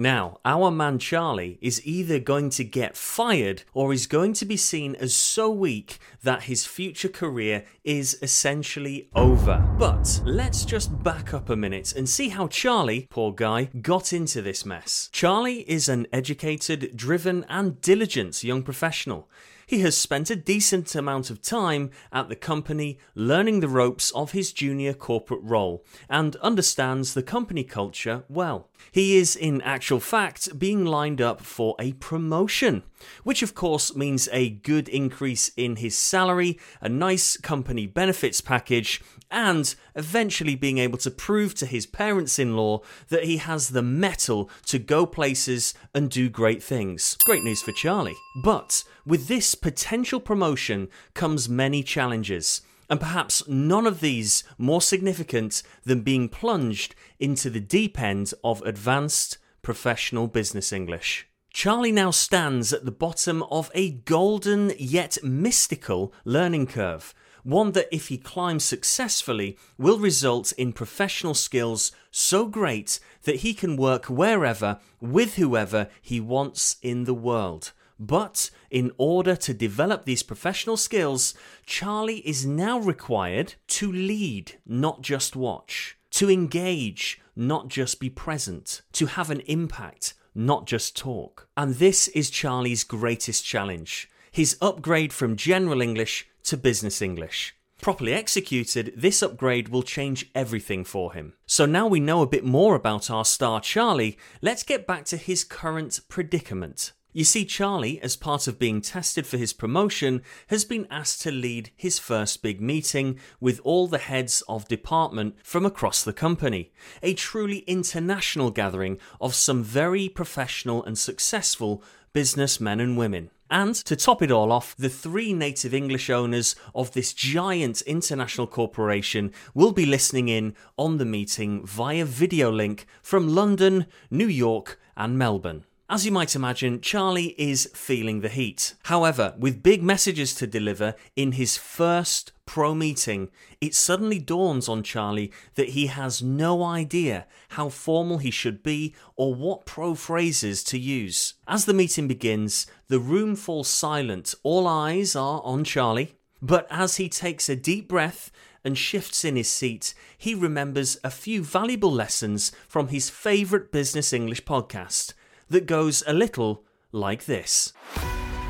Now, our man Charlie is either going to get fired or is going to be seen as so weak that his future career is essentially over. But let's just back up a minute and see how Charlie, poor guy, got into this mess. Charlie is an educated, driven, and diligent young professional he has spent a decent amount of time at the company learning the ropes of his junior corporate role and understands the company culture well. He is, in actual fact, being lined up for a promotion, which of course means a good increase in his salary, a nice company benefits package, and eventually being able to prove to his parents in law that he has the mettle to go places and do great things. Great news for Charlie. But with this potential promotion comes many challenges and perhaps none of these more significant than being plunged into the deep end of advanced professional business English. Charlie now stands at the bottom of a golden yet mystical learning curve, one that, if he climbs successfully, will result in professional skills so great that he can work wherever, with whoever he wants in the world. But in order to develop these professional skills, Charlie is now required to lead, not just watch, to engage, not just be present, to have an impact, not just talk. And this is Charlie's greatest challenge his upgrade from general English to business English. Properly executed, this upgrade will change everything for him. So now we know a bit more about our star Charlie, let's get back to his current predicament. You see, Charlie, as part of being tested for his promotion, has been asked to lead his first big meeting with all the heads of department from across the company. A truly international gathering of some very professional and successful businessmen and women. And to top it all off, the three native English owners of this giant international corporation will be listening in on the meeting via video link from London, New York, and Melbourne. As you might imagine, Charlie is feeling the heat. However, with big messages to deliver in his first pro meeting, it suddenly dawns on Charlie that he has no idea how formal he should be or what pro phrases to use. As the meeting begins, the room falls silent. All eyes are on Charlie. But as he takes a deep breath and shifts in his seat, he remembers a few valuable lessons from his favourite business English podcast that goes a little like this.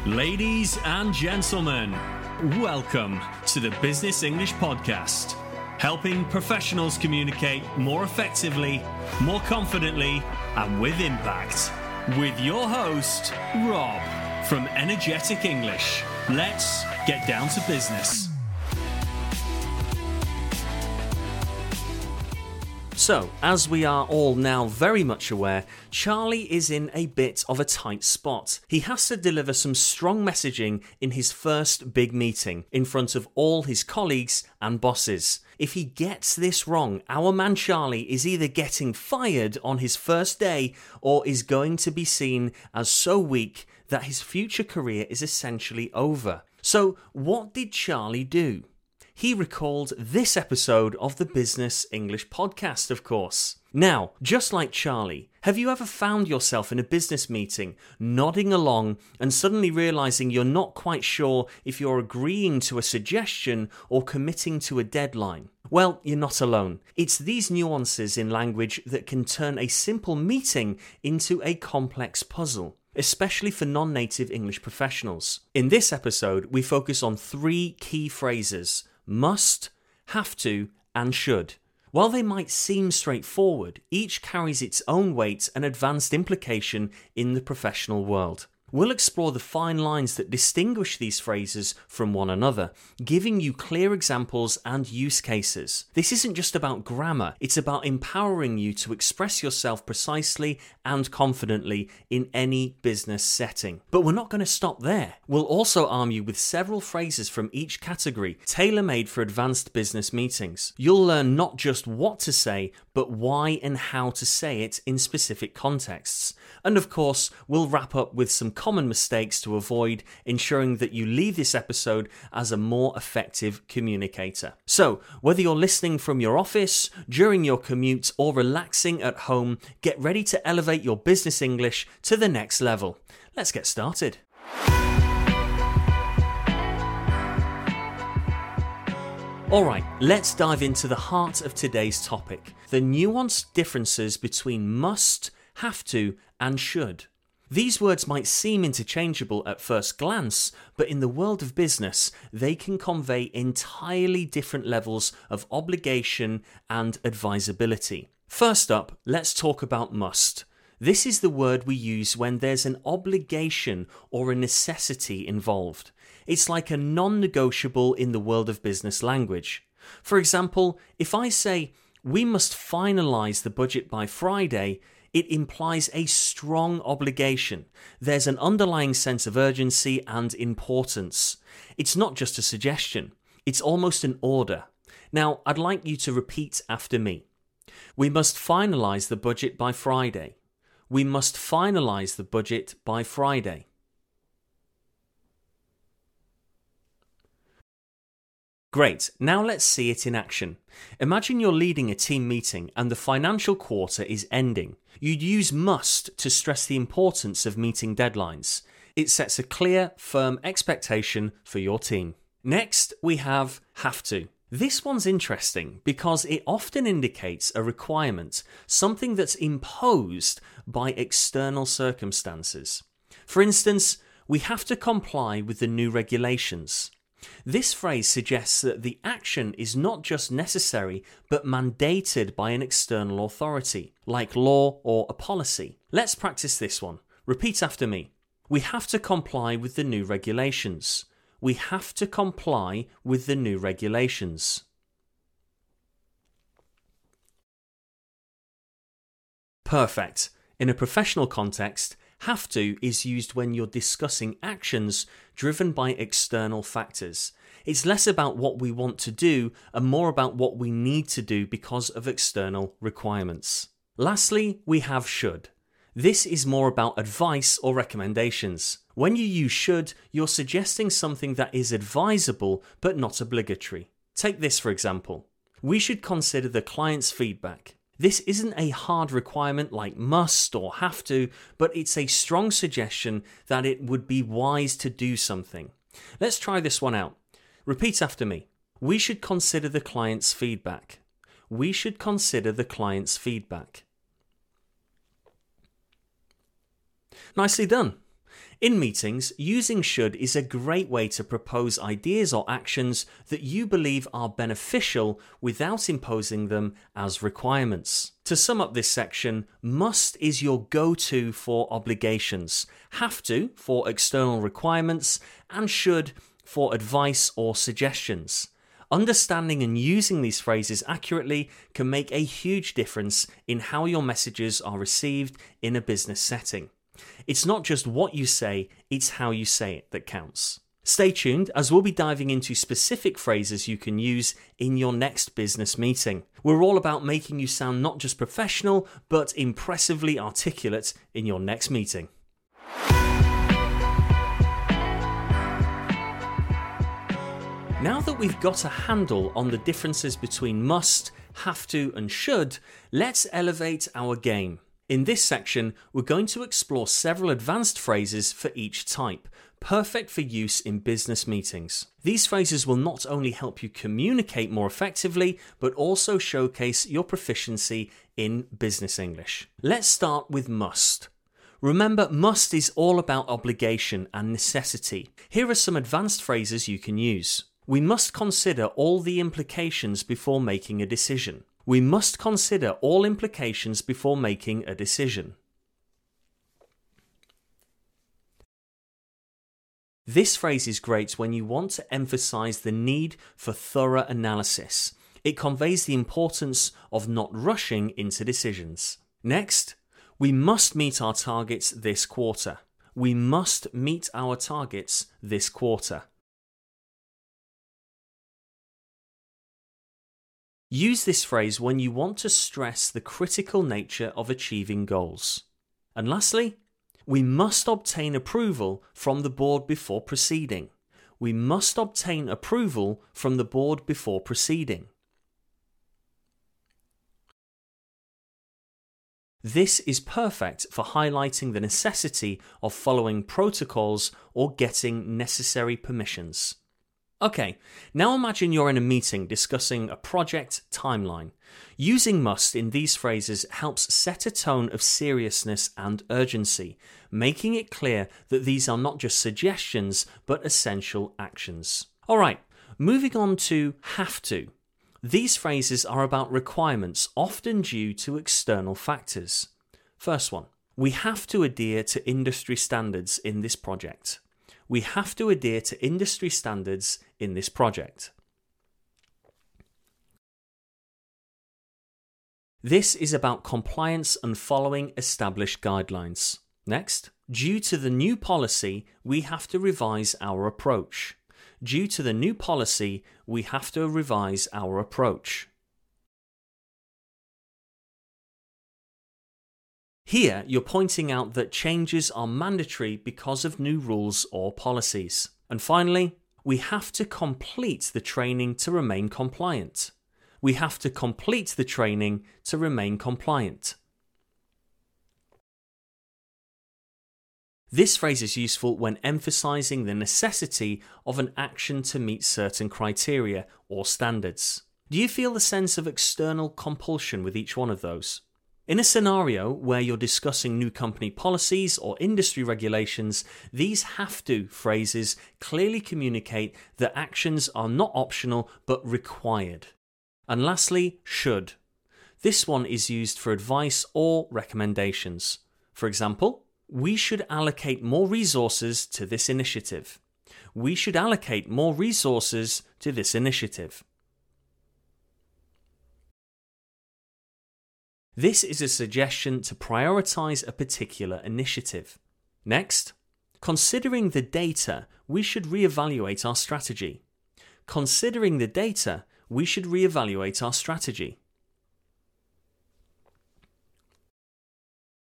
Ladies and gentlemen, welcome to the Business English Podcast, helping professionals communicate more effectively, more confidently, and with impact. With your host, Rob from Energetic English. Let's get down to business. So, as we are all now very much aware, Charlie is in a bit of a tight spot. He has to deliver some strong messaging in his first big meeting in front of all his colleagues and bosses. If he gets this wrong, our man Charlie is either getting fired on his first day or is going to be seen as so weak that his future career is essentially over. So, what did Charlie do? He recalled this episode of the Business English podcast, of course. Now, just like Charlie, have you ever found yourself in a business meeting, nodding along, and suddenly realizing you're not quite sure if you're agreeing to a suggestion or committing to a deadline? Well, you're not alone. It's these nuances in language that can turn a simple meeting into a complex puzzle especially for non native English professionals. In this episode, we focus on three key phrases must, have to, and should. While they might seem straightforward, each carries its own weight and advanced implication in the professional world. We'll explore the fine lines that distinguish these phrases from one another, giving you clear examples and use cases. This isn't just about grammar, it's about empowering you to express yourself precisely and confidently in any business setting. But we're not going to stop there. We'll also arm you with several phrases from each category, tailor made for advanced business meetings. You'll learn not just what to say, but why and how to say it in specific contexts. And of course, we'll wrap up with some common mistakes to avoid, ensuring that you leave this episode as a more effective communicator. So, whether you're listening from your office, during your commute, or relaxing at home, get ready to elevate your business English to the next level. Let's get started. Alright, let's dive into the heart of today's topic the nuanced differences between must, have to, and should. These words might seem interchangeable at first glance, but in the world of business, they can convey entirely different levels of obligation and advisability. First up, let's talk about must. This is the word we use when there's an obligation or a necessity involved. It's like a non negotiable in the world of business language. For example, if I say, we must finalize the budget by Friday, it implies a strong obligation. There's an underlying sense of urgency and importance. It's not just a suggestion, it's almost an order. Now, I'd like you to repeat after me. We must finalize the budget by Friday. We must finalize the budget by Friday. Great, now let's see it in action. Imagine you're leading a team meeting and the financial quarter is ending. You'd use must to stress the importance of meeting deadlines. It sets a clear, firm expectation for your team. Next, we have have to. This one's interesting because it often indicates a requirement, something that's imposed by external circumstances. For instance, we have to comply with the new regulations. This phrase suggests that the action is not just necessary, but mandated by an external authority, like law or a policy. Let's practice this one. Repeat after me. We have to comply with the new regulations. We have to comply with the new regulations. Perfect. In a professional context, have to is used when you're discussing actions driven by external factors. It's less about what we want to do and more about what we need to do because of external requirements. Lastly, we have should. This is more about advice or recommendations. When you use should, you're suggesting something that is advisable but not obligatory. Take this for example. We should consider the client's feedback. This isn't a hard requirement like must or have to, but it's a strong suggestion that it would be wise to do something. Let's try this one out. Repeat after me. We should consider the client's feedback. We should consider the client's feedback. Nicely done. In meetings, using should is a great way to propose ideas or actions that you believe are beneficial without imposing them as requirements. To sum up this section, must is your go to for obligations, have to for external requirements, and should for advice or suggestions. Understanding and using these phrases accurately can make a huge difference in how your messages are received in a business setting. It's not just what you say, it's how you say it that counts. Stay tuned as we'll be diving into specific phrases you can use in your next business meeting. We're all about making you sound not just professional, but impressively articulate in your next meeting. Now that we've got a handle on the differences between must, have to, and should, let's elevate our game. In this section, we're going to explore several advanced phrases for each type, perfect for use in business meetings. These phrases will not only help you communicate more effectively, but also showcase your proficiency in business English. Let's start with must. Remember, must is all about obligation and necessity. Here are some advanced phrases you can use. We must consider all the implications before making a decision we must consider all implications before making a decision. This phrase is great when you want to emphasize the need for thorough analysis. It conveys the importance of not rushing into decisions. Next, we must meet our targets this quarter. We must meet our targets this quarter. Use this phrase when you want to stress the critical nature of achieving goals. And lastly, We must obtain approval from the board before proceeding. We must obtain approval from the board before proceeding. This is perfect for highlighting the necessity of following protocols or getting necessary permissions. Okay, now imagine you're in a meeting discussing a project timeline. Using must in these phrases helps set a tone of seriousness and urgency, making it clear that these are not just suggestions but essential actions. Alright, moving on to have to. These phrases are about requirements, often due to external factors. First one, we have to adhere to industry standards in this project. We have to adhere to industry standards in this project. This is about compliance and following established guidelines. Next, due to the new policy, we have to revise our approach due to the new policy, we have to revise our approach. Here, you're pointing out that changes are mandatory because of new rules or policies. And finally, we have to complete the training to remain compliant. We have to complete the training to remain compliant. This phrase is useful when emphasizing the necessity of an action to meet certain criteria or standards. Do you feel the sense of external compulsion with each one of those? In a scenario where you're discussing new company policies or industry regulations, these have to phrases clearly communicate that actions are not optional but required. And lastly, should. This one is used for advice or recommendations. For example, we should allocate more resources to this initiative. We should allocate more resources to this initiative. This is a suggestion to prioritize a particular initiative. Next, considering the data, we should reevaluate our strategy. Considering the data, we should reevaluate our strategy.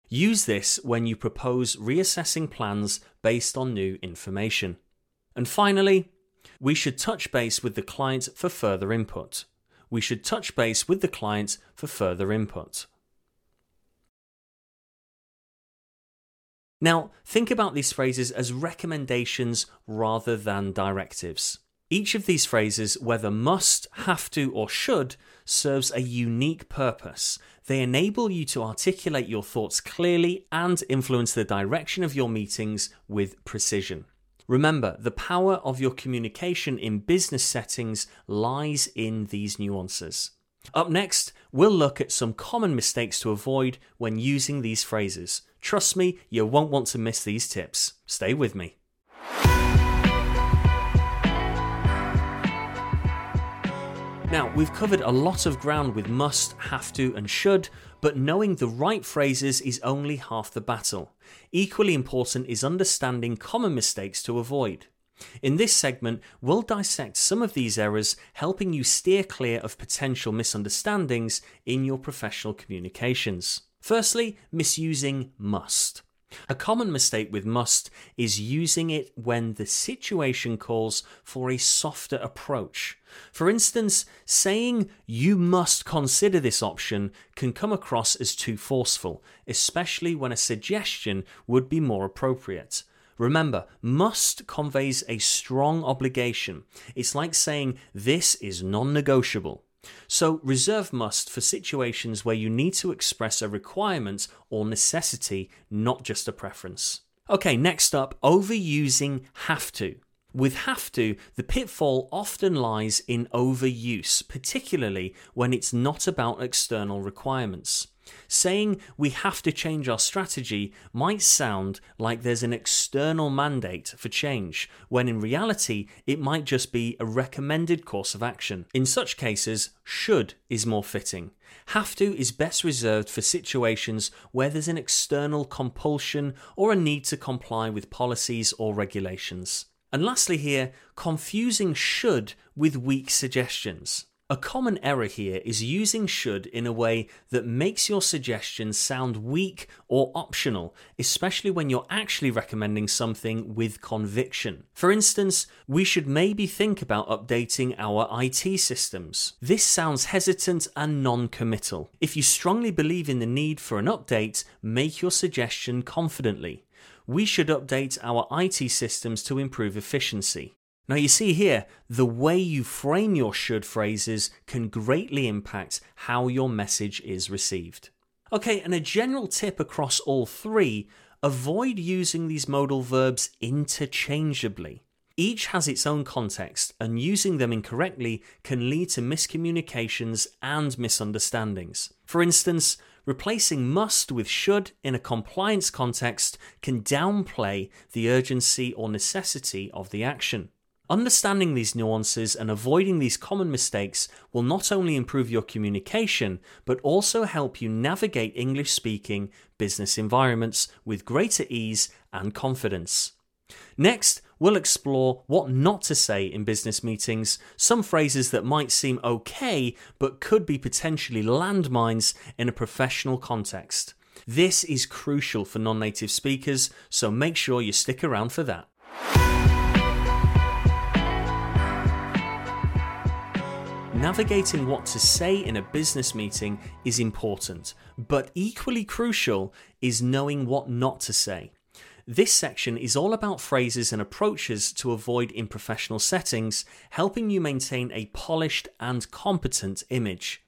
Use this when you propose reassessing plans based on new information. And finally, we should touch base with the client for further input. We should touch base with the client for further input. Now, think about these phrases as recommendations rather than directives. Each of these phrases, whether must, have to, or should, serves a unique purpose. They enable you to articulate your thoughts clearly and influence the direction of your meetings with precision. Remember, the power of your communication in business settings lies in these nuances. Up next, we'll look at some common mistakes to avoid when using these phrases. Trust me, you won't want to miss these tips. Stay with me. Now, we've covered a lot of ground with must, have to, and should, but knowing the right phrases is only half the battle. Equally important is understanding common mistakes to avoid. In this segment, we'll dissect some of these errors, helping you steer clear of potential misunderstandings in your professional communications. Firstly, misusing must. A common mistake with must is using it when the situation calls for a softer approach. For instance, saying you must consider this option can come across as too forceful, especially when a suggestion would be more appropriate. Remember, must conveys a strong obligation. It's like saying this is non negotiable. So reserve must for situations where you need to express a requirement or necessity, not just a preference. Okay, next up, overusing have to. With have to, the pitfall often lies in overuse, particularly when it's not about external requirements. Saying we have to change our strategy might sound like there's an external mandate for change, when in reality it might just be a recommended course of action. In such cases, should is more fitting. Have to is best reserved for situations where there's an external compulsion or a need to comply with policies or regulations. And lastly, here, confusing should with weak suggestions. A common error here is using should in a way that makes your suggestion sound weak or optional, especially when you're actually recommending something with conviction. For instance, we should maybe think about updating our IT systems. This sounds hesitant and non committal. If you strongly believe in the need for an update, make your suggestion confidently. We should update our IT systems to improve efficiency. Now, you see here, the way you frame your should phrases can greatly impact how your message is received. Okay, and a general tip across all three avoid using these modal verbs interchangeably. Each has its own context, and using them incorrectly can lead to miscommunications and misunderstandings. For instance, replacing must with should in a compliance context can downplay the urgency or necessity of the action. Understanding these nuances and avoiding these common mistakes will not only improve your communication, but also help you navigate English speaking business environments with greater ease and confidence. Next, we'll explore what not to say in business meetings, some phrases that might seem okay but could be potentially landmines in a professional context. This is crucial for non native speakers, so make sure you stick around for that. Navigating what to say in a business meeting is important, but equally crucial is knowing what not to say. This section is all about phrases and approaches to avoid in professional settings, helping you maintain a polished and competent image.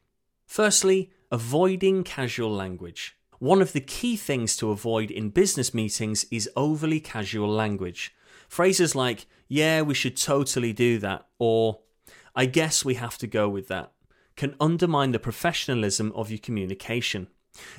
Firstly, avoiding casual language. One of the key things to avoid in business meetings is overly casual language. Phrases like, yeah, we should totally do that, or I guess we have to go with that, can undermine the professionalism of your communication.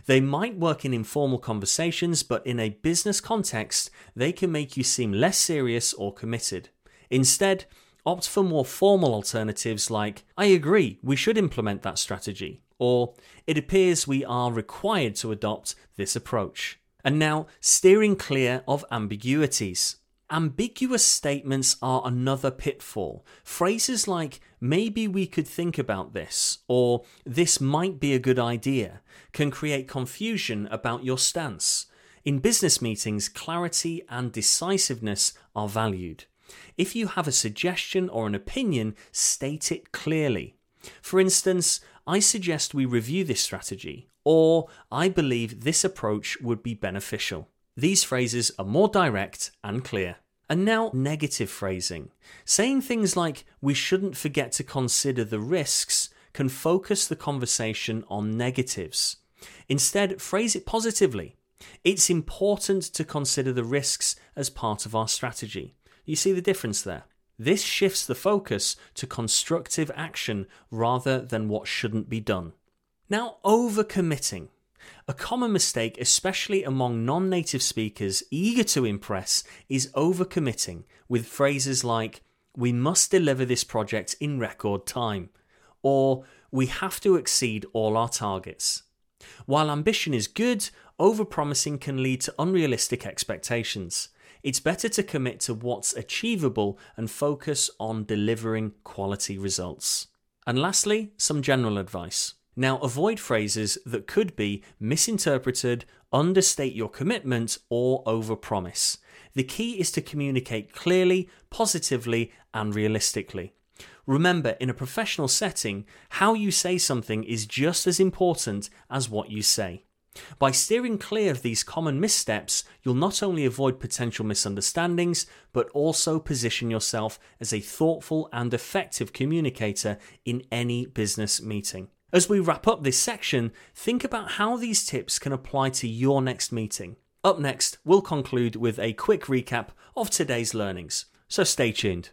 They might work in informal conversations, but in a business context, they can make you seem less serious or committed. Instead, opt for more formal alternatives like, I agree, we should implement that strategy, or it appears we are required to adopt this approach. And now, steering clear of ambiguities. Ambiguous statements are another pitfall. Phrases like, maybe we could think about this, or this might be a good idea, can create confusion about your stance. In business meetings, clarity and decisiveness are valued. If you have a suggestion or an opinion, state it clearly. For instance, I suggest we review this strategy, or I believe this approach would be beneficial. These phrases are more direct and clear. And now, negative phrasing. Saying things like, we shouldn't forget to consider the risks, can focus the conversation on negatives. Instead, phrase it positively. It's important to consider the risks as part of our strategy. You see the difference there? This shifts the focus to constructive action rather than what shouldn't be done. Now, overcommitting. A common mistake, especially among non native speakers eager to impress, is overcommitting with phrases like, we must deliver this project in record time, or we have to exceed all our targets. While ambition is good, overpromising can lead to unrealistic expectations. It's better to commit to what's achievable and focus on delivering quality results. And lastly, some general advice. Now, avoid phrases that could be misinterpreted, understate your commitment, or overpromise. The key is to communicate clearly, positively, and realistically. Remember, in a professional setting, how you say something is just as important as what you say. By steering clear of these common missteps, you'll not only avoid potential misunderstandings, but also position yourself as a thoughtful and effective communicator in any business meeting. As we wrap up this section, think about how these tips can apply to your next meeting. Up next, we'll conclude with a quick recap of today's learnings, so stay tuned.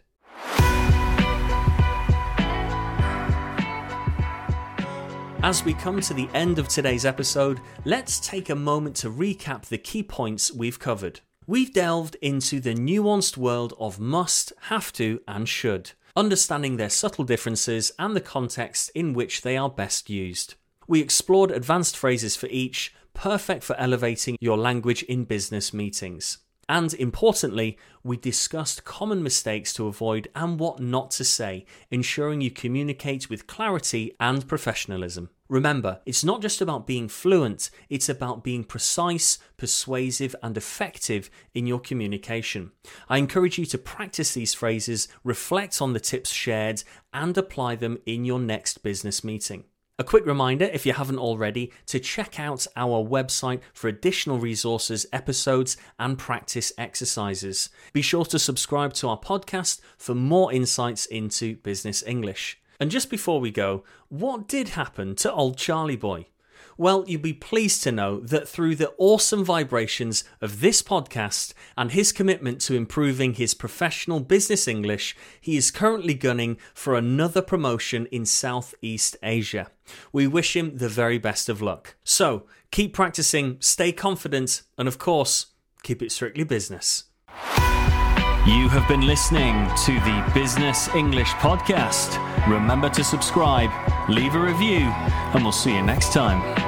As we come to the end of today's episode, let's take a moment to recap the key points we've covered. We've delved into the nuanced world of must, have to, and should understanding their subtle differences and the context in which they are best used. We explored advanced phrases for each, perfect for elevating your language in business meetings. And importantly, we discussed common mistakes to avoid and what not to say, ensuring you communicate with clarity and professionalism. Remember, it's not just about being fluent, it's about being precise, persuasive, and effective in your communication. I encourage you to practice these phrases, reflect on the tips shared, and apply them in your next business meeting. A quick reminder, if you haven't already, to check out our website for additional resources, episodes, and practice exercises. Be sure to subscribe to our podcast for more insights into business English. And just before we go, what did happen to old Charlie Boy? Well, you'll be pleased to know that through the awesome vibrations of this podcast and his commitment to improving his professional business English, he is currently gunning for another promotion in Southeast Asia. We wish him the very best of luck. So, keep practicing, stay confident, and of course, keep it strictly business. You have been listening to the Business English Podcast. Remember to subscribe, leave a review, and we'll see you next time.